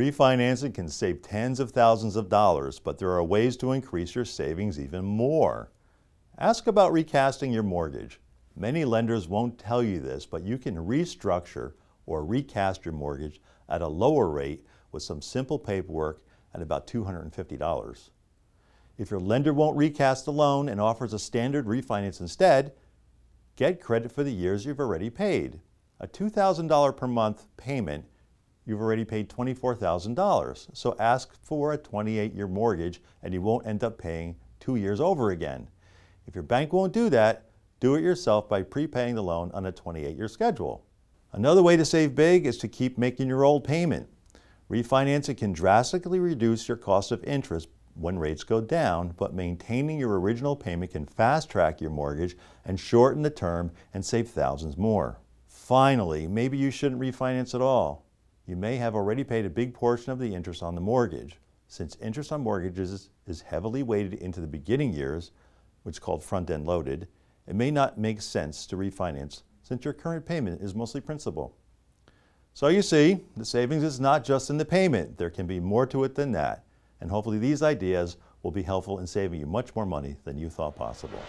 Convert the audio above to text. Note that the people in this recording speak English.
Refinancing can save tens of thousands of dollars, but there are ways to increase your savings even more. Ask about recasting your mortgage. Many lenders won't tell you this, but you can restructure or recast your mortgage at a lower rate with some simple paperwork at about $250. If your lender won't recast the loan and offers a standard refinance instead, get credit for the years you've already paid. A $2,000 per month payment, you've already paid $24,000. So ask for a 28 year mortgage and you won't end up paying two years over again. If your bank won't do that, do it yourself by prepaying the loan on a 28 year schedule. Another way to save big is to keep making your old payment. Refinancing can drastically reduce your cost of interest when rates go down, but maintaining your original payment can fast track your mortgage and shorten the term and save thousands more. Finally, maybe you shouldn't refinance at all. You may have already paid a big portion of the interest on the mortgage. Since interest on mortgages is heavily weighted into the beginning years, which is called front end loaded, it may not make sense to refinance since your current payment is mostly principal. So you see, the savings is not just in the payment. There can be more to it than that. And hopefully these ideas will be helpful in saving you much more money than you thought possible.